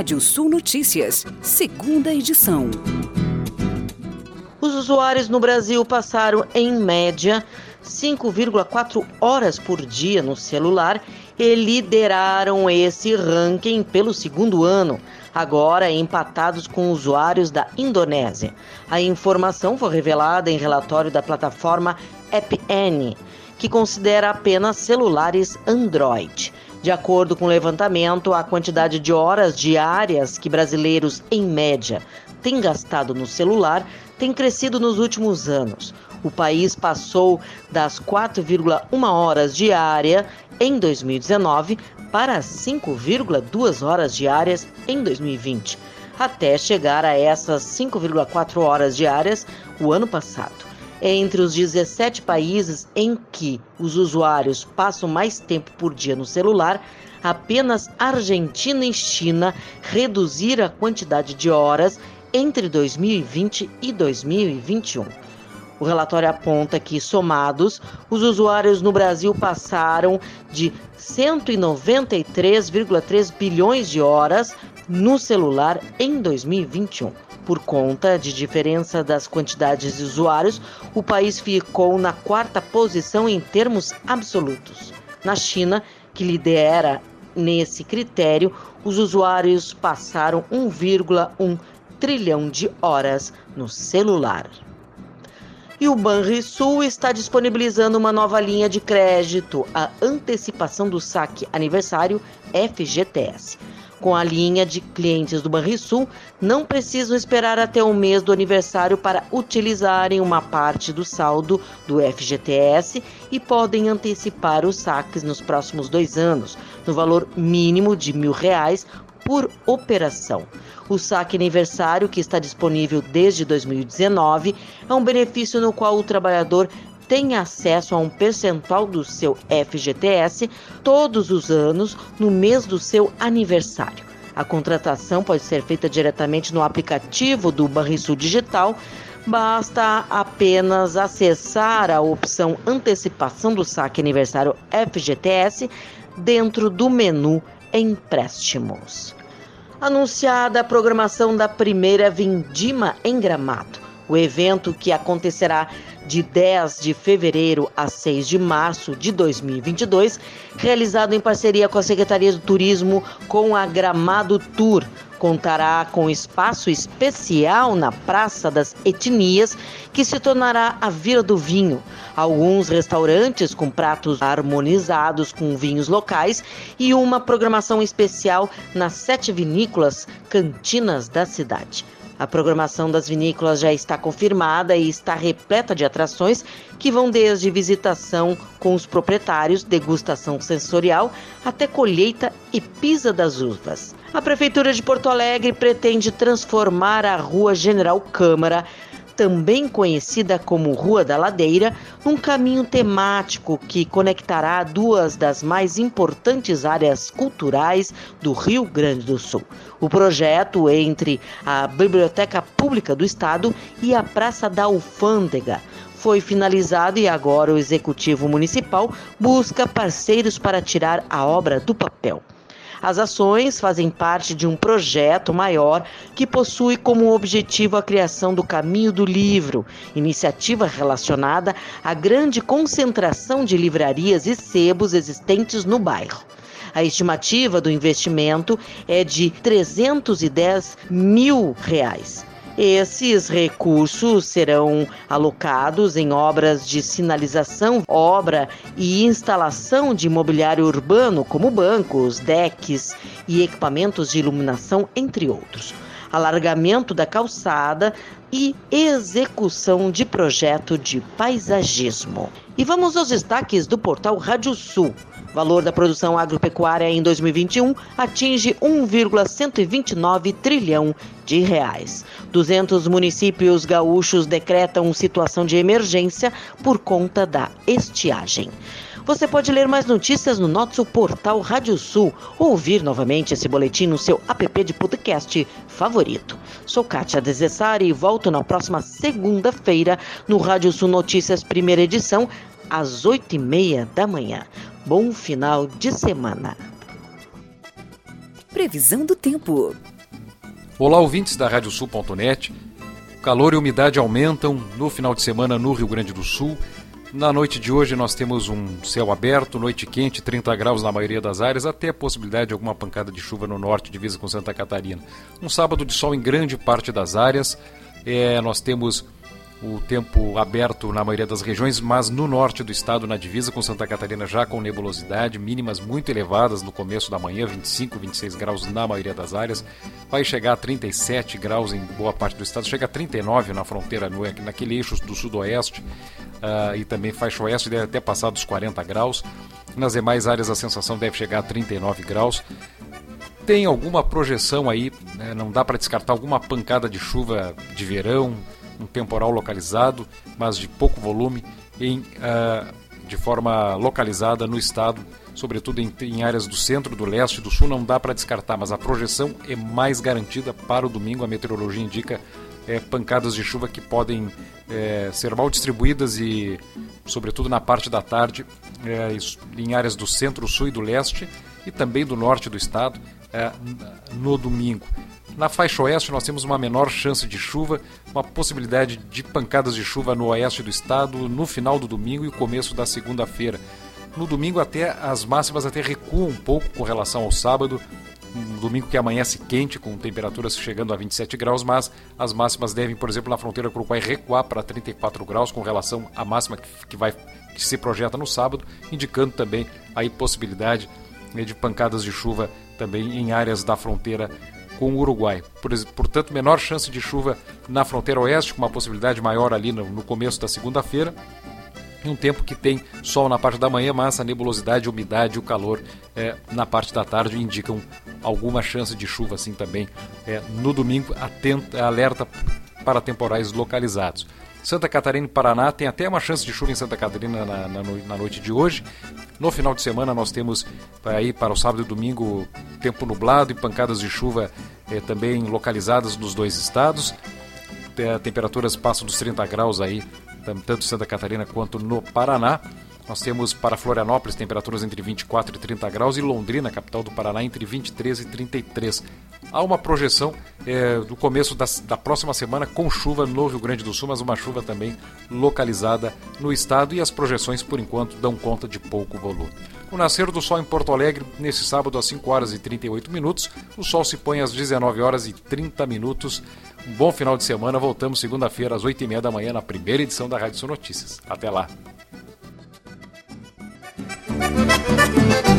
Rádio Sul Notícias, segunda edição. Os usuários no Brasil passaram, em média, 5,4 horas por dia no celular e lideraram esse ranking pelo segundo ano, agora empatados com usuários da Indonésia. A informação foi revelada em relatório da plataforma AppN, que considera apenas celulares Android. De acordo com o levantamento, a quantidade de horas diárias que brasileiros, em média, têm gastado no celular tem crescido nos últimos anos. O país passou das 4,1 horas diária em 2019 para 5,2 horas diárias em 2020, até chegar a essas 5,4 horas diárias o ano passado. Entre os 17 países em que os usuários passam mais tempo por dia no celular, apenas Argentina e China reduziram a quantidade de horas entre 2020 e 2021. O relatório aponta que, somados, os usuários no Brasil passaram de 193,3 bilhões de horas no celular em 2021. Por conta de diferença das quantidades de usuários, o país ficou na quarta posição em termos absolutos. Na China, que lidera nesse critério, os usuários passaram 1,1 trilhão de horas no celular. E o Banrisul está disponibilizando uma nova linha de crédito, a antecipação do saque aniversário FGTS. Com a linha de clientes do Banrisul, não precisam esperar até o mês do aniversário para utilizarem uma parte do saldo do FGTS e podem antecipar os saques nos próximos dois anos, no valor mínimo de mil reais por operação. O saque aniversário, que está disponível desde 2019, é um benefício no qual o trabalhador tem acesso a um percentual do seu FGTS todos os anos no mês do seu aniversário. A contratação pode ser feita diretamente no aplicativo do Banrisul Digital. Basta apenas acessar a opção Antecipação do Saque Aniversário FGTS dentro do menu empréstimos. Anunciada a programação da primeira Vindima em Gramado. O evento, que acontecerá de 10 de fevereiro a 6 de março de 2022, realizado em parceria com a Secretaria do Turismo com a Gramado Tour, contará com espaço especial na Praça das Etnias, que se tornará a Vila do Vinho. Alguns restaurantes com pratos harmonizados com vinhos locais e uma programação especial nas sete vinícolas cantinas da cidade. A programação das vinícolas já está confirmada e está repleta de atrações que vão desde visitação com os proprietários, degustação sensorial, até colheita e pisa das uvas. A Prefeitura de Porto Alegre pretende transformar a Rua General Câmara também conhecida como Rua da Ladeira, num caminho temático que conectará duas das mais importantes áreas culturais do Rio Grande do Sul. O projeto entre a Biblioteca Pública do Estado e a Praça da Alfândega foi finalizado e agora o Executivo Municipal busca parceiros para tirar a obra do papel. As ações fazem parte de um projeto maior que possui como objetivo a criação do Caminho do Livro, iniciativa relacionada à grande concentração de livrarias e sebos existentes no bairro. A estimativa do investimento é de 310 mil reais. Esses recursos serão alocados em obras de sinalização, obra e instalação de imobiliário urbano, como bancos, decks e equipamentos de iluminação, entre outros. Alargamento da calçada e execução de projeto de paisagismo. E vamos aos destaques do portal Rádio Sul. Valor da produção agropecuária em 2021 atinge 1,129 trilhão de reais. 200 municípios gaúchos decretam situação de emergência por conta da estiagem. Você pode ler mais notícias no nosso portal Rádio Sul ou ouvir novamente esse boletim no seu app de podcast favorito. Sou Kátia Desessari e volto na próxima segunda-feira no Rádio Sul Notícias, primeira edição, às oito e meia da manhã. Bom final de semana. Previsão do tempo. Olá, ouvintes da Radiosul.net. Calor e umidade aumentam no final de semana no Rio Grande do Sul. Na noite de hoje nós temos um céu aberto, noite quente, 30 graus na maioria das áreas, até a possibilidade de alguma pancada de chuva no norte, divisa com Santa Catarina. Um sábado de sol em grande parte das áreas. É, nós temos o tempo aberto na maioria das regiões, mas no norte do estado, na divisa com Santa Catarina, já com nebulosidade, mínimas muito elevadas no começo da manhã, 25, 26 graus na maioria das áreas, vai chegar a 37 graus em boa parte do estado, chega a 39 na fronteira, naquele eixo do sudoeste uh, e também faixa oeste, deve até passar dos 40 graus. Nas demais áreas a sensação deve chegar a 39 graus tem alguma projeção aí, né? não dá para descartar alguma pancada de chuva de verão, um temporal localizado, mas de pouco volume, em, uh, de forma localizada no estado, sobretudo em, em, áreas do centro, do leste e do sul, não dá para descartar, mas a projeção é mais garantida para o domingo. A meteorologia indica é, pancadas de chuva que podem é, ser mal distribuídas e, sobretudo na parte da tarde, é, em áreas do centro, sul e do leste e também do norte do estado no domingo. Na faixa oeste, nós temos uma menor chance de chuva, uma possibilidade de pancadas de chuva no oeste do estado no final do domingo e o começo da segunda-feira. No domingo, até as máximas até recuam um pouco com relação ao sábado. Um domingo que amanhece quente, com temperaturas chegando a 27 graus, mas as máximas devem, por exemplo, na fronteira Uruguai, recuar para 34 graus com relação à máxima que, vai, que se projeta no sábado, indicando também a possibilidade né, de pancadas de chuva também em áreas da fronteira com o Uruguai. Por, portanto, menor chance de chuva na fronteira oeste, com uma possibilidade maior ali no, no começo da segunda-feira. E um tempo que tem sol na parte da manhã, mas a nebulosidade, a umidade e o calor é, na parte da tarde indicam alguma chance de chuva assim também. É, no domingo, atenta, alerta para temporais localizados. Santa Catarina e Paraná tem até uma chance de chuva em Santa Catarina na, na, na, noite de hoje. No final de semana nós temos aí para o sábado e domingo tempo nublado e pancadas de chuva eh, também localizadas nos dois estados. Temperaturas passam dos 30 graus aí, tanto Santa Catarina quanto no Paraná. Nós temos para Florianópolis temperaturas entre 24 e 30 graus e Londrina, capital do Paraná, entre 23 e 33. Há uma projeção é, do começo da, da próxima semana com chuva no Rio Grande do Sul, mas uma chuva também localizada no estado e as projeções, por enquanto, dão conta de pouco volume. O nascer do sol em Porto Alegre, nesse sábado, às 5 horas e 38 minutos. O sol se põe às 19 horas e 30 minutos. Um bom final de semana. Voltamos segunda-feira, às 8 e meia da manhã, na primeira edição da Rádio Sul Notícias. Até lá. Thank you.